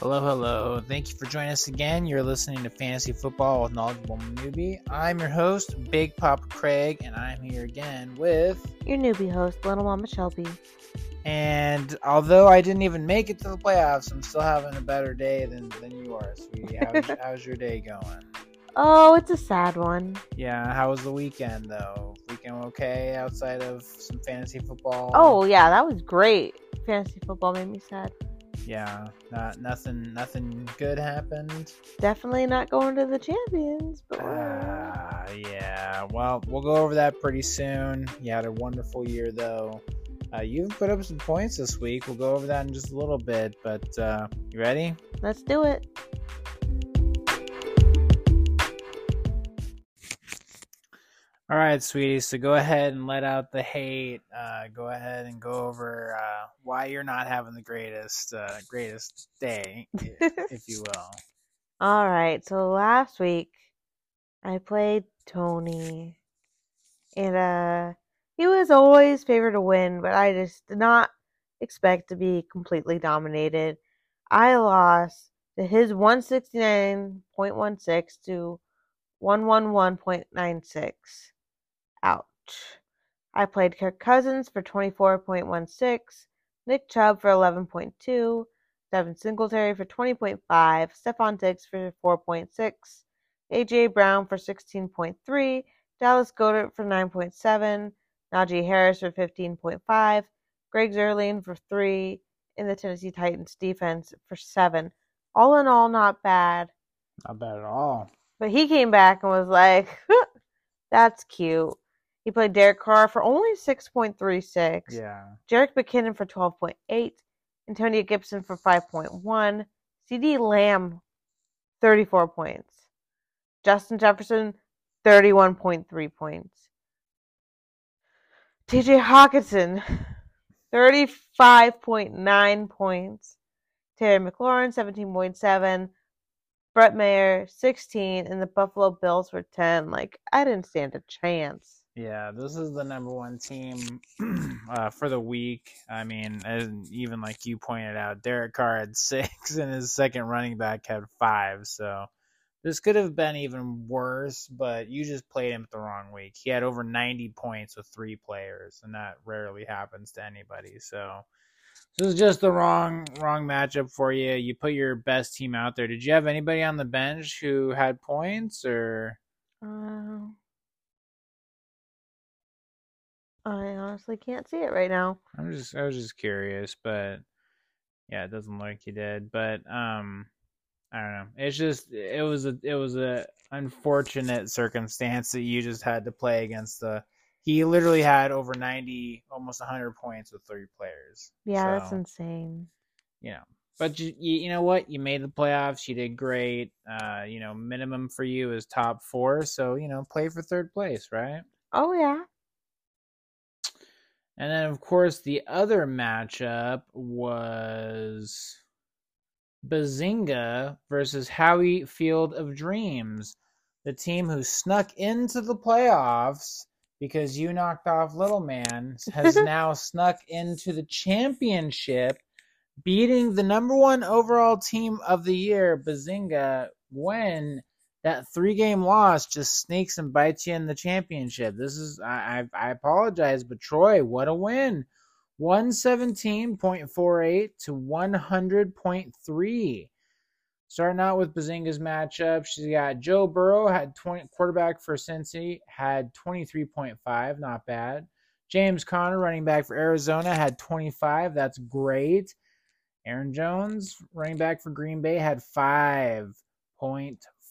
Hello, hello. Thank you for joining us again. You're listening to Fantasy Football with Knowledgeable Newbie. I'm your host, Big Papa Craig, and I'm here again with your newbie host, Little Mama Shelby. And although I didn't even make it to the playoffs, I'm still having a better day than, than you are, sweetie. How's, how's your day going? Oh, it's a sad one. Yeah, how was the weekend though? Weekend okay outside of some fantasy football? Oh yeah, that was great. Fantasy football made me sad yeah, not nothing, nothing good happened. Definitely not going to the champions, but uh, yeah. Well, we'll go over that pretty soon. You had a wonderful year, though. Uh, you've put up some points this week. We'll go over that in just a little bit. But uh, you ready? Let's do it. All right, sweetie. So go ahead and let out the hate. Uh, go ahead and go over uh, why you're not having the greatest uh, greatest day, if you will. All right. So last week I played Tony, and uh, he was always favored to win, but I just did not expect to be completely dominated. I lost to his 169.16 to 111.96. Ouch. I played Kirk Cousins for 24.16, Nick Chubb for 11.2, Devin Singletary for 20.5, Stefon Diggs for 4.6, AJ Brown for 16.3, Dallas Goedert for 9.7, Najee Harris for 15.5, Greg Zuerlein for 3, and the Tennessee Titans defense for 7. All in all, not bad. Not bad at all. But he came back and was like, that's cute. He played Derek Carr for only 6.36. Yeah. Jerick McKinnon for 12.8. Antonio Gibson for 5.1. CeeDee Lamb, 34 points. Justin Jefferson, 31.3 points. TJ Hockenson, 35.9 points. Terry McLaurin, 17.7. Brett Maher, 16. And the Buffalo Bills were 10. Like, I didn't stand a chance. Yeah, this is the number one team uh, for the week. I mean, and even like you pointed out, Derek Carr had six, and his second running back had five. So this could have been even worse, but you just played him the wrong week. He had over 90 points with three players, and that rarely happens to anybody. So this is just the wrong wrong matchup for you. You put your best team out there. Did you have anybody on the bench who had points or? Uh, I honestly can't see it right now. I'm just I was just curious, but yeah, it doesn't look like you did. But um I don't know. It's just it was a it was a unfortunate circumstance that you just had to play against the he literally had over 90 almost 100 points with three players. Yeah, so, that's insane. You know, but you, you know what? You made the playoffs. You did great. Uh, you know, minimum for you is top 4, so you know, play for third place, right? Oh yeah. And then, of course, the other matchup was Bazinga versus Howie Field of Dreams, the team who snuck into the playoffs because you knocked off Little Man has now snuck into the championship, beating the number one overall team of the year, Bazinga, when that three game loss just sneaks and bites you in the championship. This is I I, I apologize, but Troy, what a win. 117.48 to 100.3. Starting out with Bazinga's matchup, she's got Joe Burrow had 20 quarterback for Cincy had 23.5, not bad. James Conner, running back for Arizona, had 25. That's great. Aaron Jones, running back for Green Bay, had 5.5 for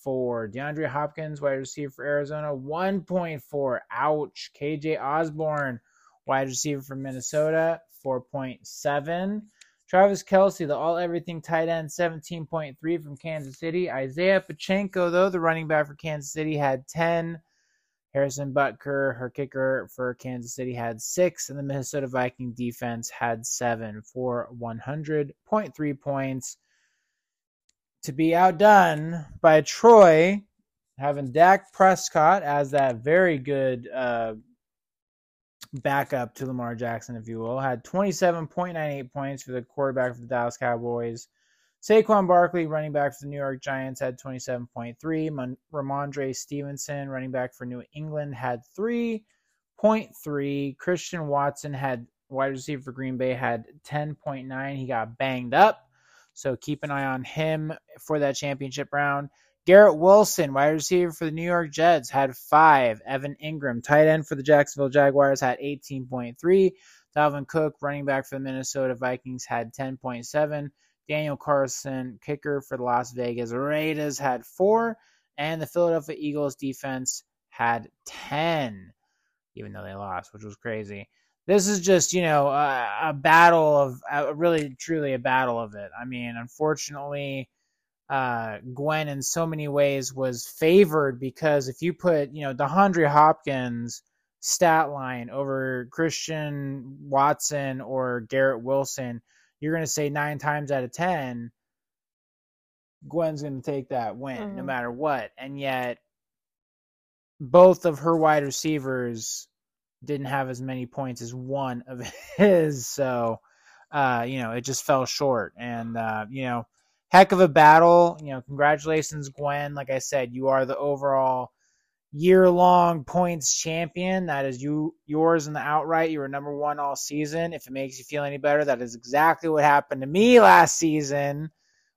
DeAndre Hopkins, wide receiver for Arizona, 1.4. Ouch. KJ Osborne, wide receiver for Minnesota, 4.7. Travis Kelce, the all everything tight end, 17.3 from Kansas City. Isaiah Pacheco, though, the running back for Kansas City, had 10. Harrison Butker, her kicker for Kansas City, had six, and the Minnesota Viking defense had seven for 100.3 points to be outdone by Troy having Dak Prescott as that very good uh, backup to Lamar Jackson, if you will. Had 27.98 points for the quarterback for the Dallas Cowboys. Saquon Barkley, running back for the New York Giants, had 27.3. Mon- Rhamondre Stevenson, running back for New England, had 3.3. Christian Watson had wide receiver for Green Bay had 10.9. He got banged up. So keep an eye on him for that championship round. Garrett Wilson, wide receiver for the New York Jets, had five. Evan Engram, tight end for the Jacksonville Jaguars, had 18.3. Dalvin Cook, running back for the Minnesota Vikings, had 10.7. Daniel Carlson, kicker for the Las Vegas Raiders, had four. And the Philadelphia Eagles defense had 10, even though they lost, which was crazy. This is just, you know, a, a battle of, a, really, truly a battle of it. I mean, unfortunately, uh, Gwen in so many ways was favored because if you put, you know, DeAndre Hopkins stat line over Christian Watson or Garrett Wilson, you're going to say nine times out of 10, Gwen's going to take that win mm-hmm. no matter what. And yet, both of her wide receivers didn't have as many points as one of his. So, uh, you know, it just fell short. And, uh, you know, heck of a battle. You know, congratulations, Gwen. Like I said, you are the overall year long points champion. That is you yours in the outright. You were number one all season. If it makes you feel any better, that is exactly what happened to me last season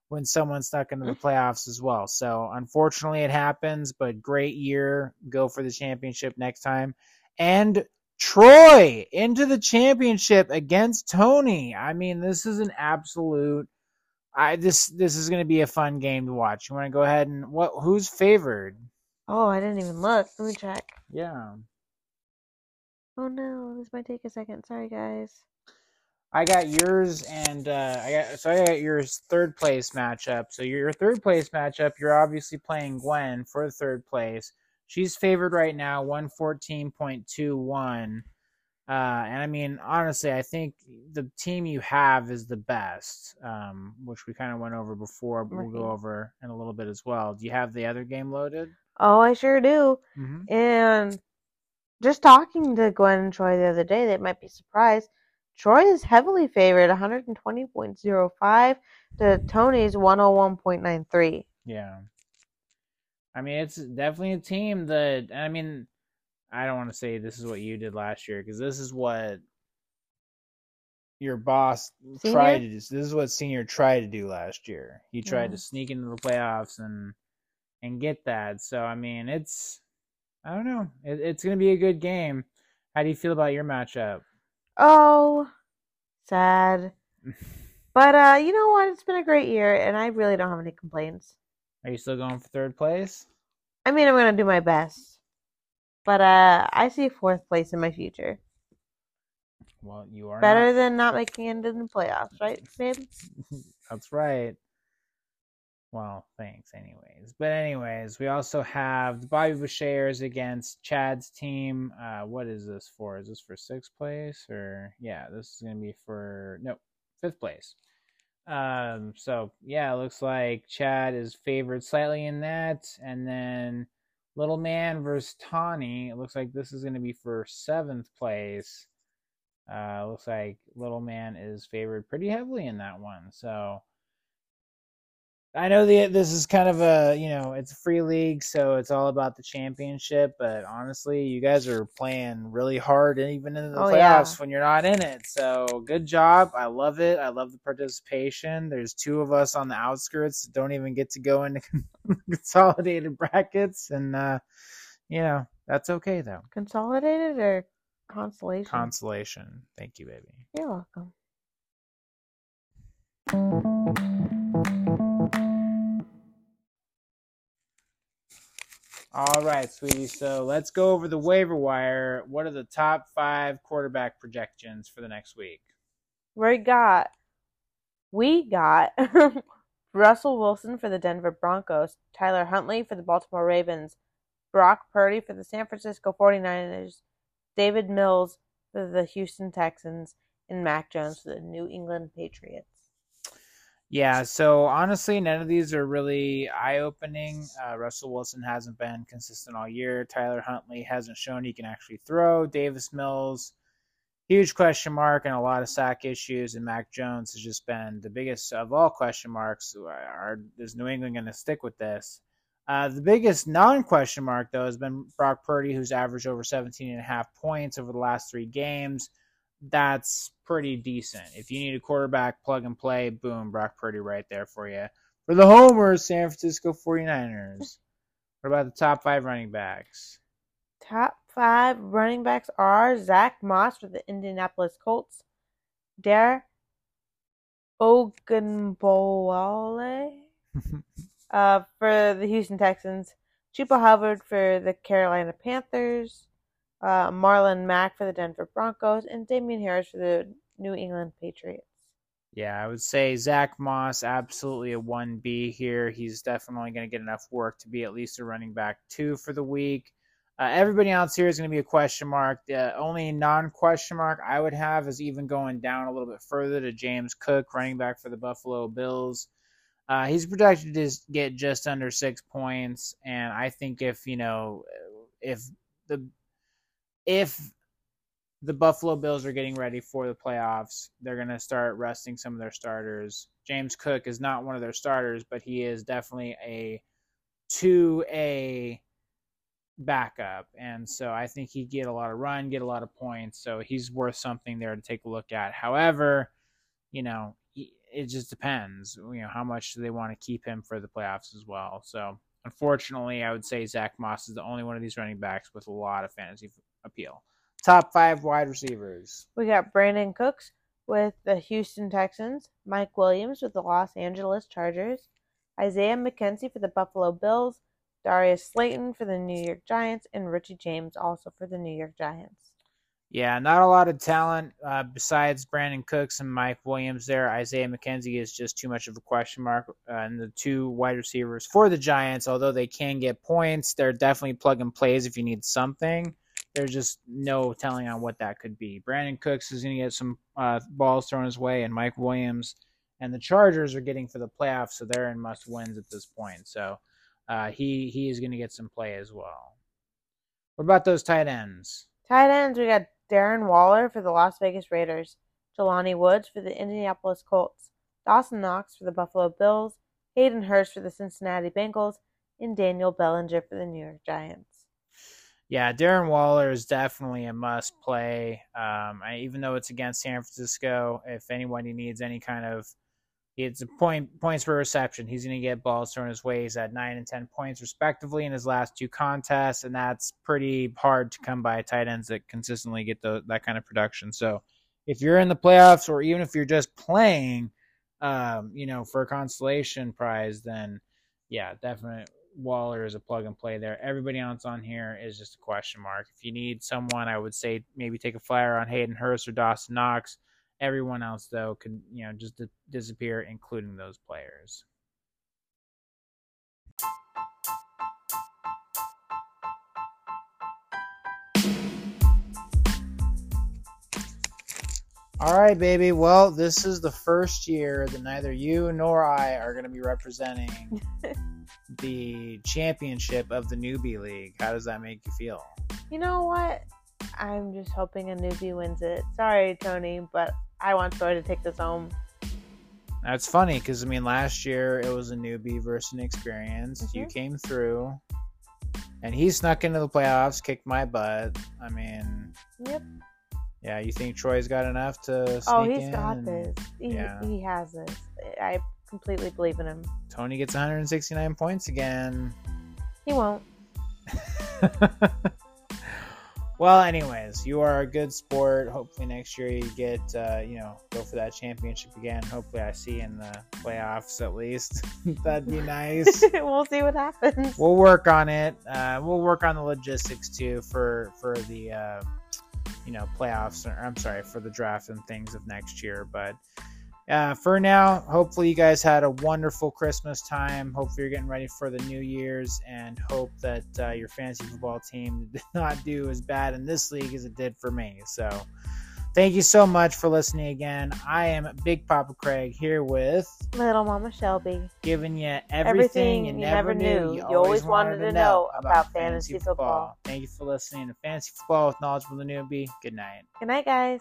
when someone stuck into the playoffs as well. So unfortunately it happens, but great year. Go for the championship next time. And Troy into the championship against Tony. I mean, this is an absolute I this this is going to be a fun game to watch. You want to go ahead and what who's favored? Oh, I didn't even look. Let me check. Yeah. Oh no, this might take a second. Sorry, guys. I got yours, and uh, I got so I got yours third place matchup. So your third place matchup, you're obviously playing Gwen for third place. She's favored right now, one fourteen point two one. Uh, and I mean, honestly, I think the team you have is the best, um, which we kind of went over before, but we'll go over in a little bit as well. Do you have the other game loaded? Oh, I sure do. Mm-hmm. And just talking to Gwen and Troy the other day, they might be surprised. Troy is heavily favored, 120.05 to Tony's 101.93. Yeah. I mean, it's definitely a team that, I mean, I don't want to say this is what you did last year because this is what your boss Senior? tried to do. This is what Senior tried to do last year. He tried yeah. to sneak into the playoffs and and get that. So I mean, it's I don't know. It, it's going to be a good game. How do you feel about your matchup? Oh, sad. but uh, you know what? It's been a great year, and I really don't have any complaints. Are you still going for third place? I mean, I'm going to do my best. But uh, I see fourth place in my future. Well, you are better not... than not making it in the playoffs, right, babe? That's right. Well, thanks, anyways. But anyways, we also have the Bobby Bouchers against Chad's team. Uh, what is this for? Is this for sixth place or yeah? This is gonna be for no fifth place. Um, so yeah, it looks like Chad is favored slightly in that, and then Little Man versus Tawny. It looks like this is going to be for seventh place. Uh, looks like Little Man is favored pretty heavily in that one. So I know the, this is kind of a, you know, it's a free league, so it's all about the championship. But honestly, you guys are playing really hard, even in the oh, playoffs yeah. when you're not in it. So good job. I love it. I love the participation. There's two of us on the outskirts that don't even get to go into consolidated brackets. And, uh, you know, that's okay, though. Consolidated or consolation? Consolation. Thank you, baby. You're welcome. All right, sweetie. So let's go over the waiver wire. What are the top five quarterback projections for the next week? We got, we got Russell Wilson for the Denver Broncos, Tyler Huntley for the Baltimore Ravens, Brock Purdy for the San Francisco 49ers, David Mills for the Houston Texans, and Mac Jones for the New England Patriots. Yeah, so honestly, none of these are really eye opening. Uh, Russell Wilson hasn't been consistent all year. Tyler Huntley hasn't shown he can actually throw. Davis Mills, huge question mark and a lot of sack issues. And Mac Jones has just been the biggest of all question marks. Are, is New England going to stick with this? Uh, the biggest non-question mark, though, has been Brock Purdy, who's averaged over 17 and a half points over the last three games. That's pretty decent. If you need a quarterback, plug and play, boom, Brock Purdy right there for you. For the homers, San Francisco 49ers. What about the top five running backs? Top five running backs are Zack Moss for the Indianapolis Colts, Dare Ogunbowale uh, for the Houston Texans, Chuba Hubbard for the Carolina Panthers, uh, Marlon Mack for the Denver Broncos, and Damien Harris for the New England Patriots. Yeah, I would say Zack Moss, absolutely a 1B here. He's definitely going to get enough work to be at least a running back two for the week. Uh, everybody else here is going to be a question mark. The only non question mark I would have is even going down a little bit further to James Cook, running back for the Buffalo Bills. Uh, he's projected to get just under six points, and I think if you know if the if the Buffalo Bills are getting ready for the playoffs, they're going to start resting some of their starters. James Cook is not one of their starters, but he is definitely a two A backup, and so I think he'd get a lot of run, get a lot of points. So he's worth something there to take a look at. However, you know it just depends. You know, how much do they want to keep him for the playoffs as well? So, unfortunately, I would say Zack Moss is the only one of these running backs with a lot of fantasy appeal. Top five wide receivers. We got Brandin Cooks with the Houston Texans, Mike Williams with the Los Angeles Chargers, Isaiah McKenzie for the Buffalo Bills, Darius Slayton for the New York Giants, and Richie James also for the New York Giants. Yeah, not a lot of talent uh, besides Brandin Cooks and Mike Williams there. Isaiah McKenzie is just too much of a question mark. Uh, and the two wide receivers for the Giants, although they can get points, they're definitely plug and plays if you need something. There's just no telling on what that could be. Brandin Cooks is going to get some uh, balls thrown his way, and Mike Williams and the Chargers are getting for the playoffs, so they're in must wins at this point. So uh, he he is going to get some play as well. What about those tight ends? Tight ends, we got Darren Waller for the Las Vegas Raiders, Jelani Woods for the Indianapolis Colts, Dawson Knox for the Buffalo Bills, Hayden Hurst for the Cincinnati Bengals, and Daniel Bellinger for the New York Giants. Yeah, Darren Waller is definitely a must play. Um, I, even though it's against San Francisco, if anybody needs any kind of it's a point points per reception. He's going to get balls thrown his way. He's at nine and ten points respectively in his last two contests, and that's pretty hard to come by tight ends that consistently get the, that kind of production. So, if you're in the playoffs, or even if you're just playing, um, you know, for a consolation prize, then yeah, definitely Waller is a plug and play there. Everybody else on here is just a question mark. If you need someone, I would say maybe take a flyer on Hayden Hurst or Dawson Knox Everyone else, though, could you know just disappear, including those players. All right, baby. Well, this is the first year that neither you nor I are going to be representing the championship of the newbie league. How does that make you feel? You know what? I'm just hoping a newbie wins it. Sorry, Tony, but I want Troy to take this home. That's funny because I mean, last year it was a newbie versus an experienced. Mm-hmm. You came through, and he snuck into the playoffs, kicked my butt. I mean, yep. Yeah, you think Troy's got enough to? oh, he's got and, this. He, yeah. he has this. I completely believe in him. Tony gets 169 points again. He won't. Well, anyways, you are a good sport. Hopefully next year you get, uh, you know, go for that championship again. Hopefully I see you in the playoffs at least. That'd be nice. we'll see what happens. We'll work on it. Uh, we'll work on the logistics too for for the, uh, you know, playoffs. Or, I'm sorry for the draft and things of next year. But uh, for now, hopefully you guys had a wonderful Christmas time. Hopefully you're getting ready for the New Year's, and hope that uh, your fantasy football team did not do as bad in this league as it did for me. So, thank you so much for listening again. I am Big Papa Craig here with Little Mama Shelby, giving you everything, everything you, never knew you, always wanted, wanted to know about fantasy football. football. Thank you for listening to Fantasy Football with Knowledge from the Newbie. Good night. Good night, guys.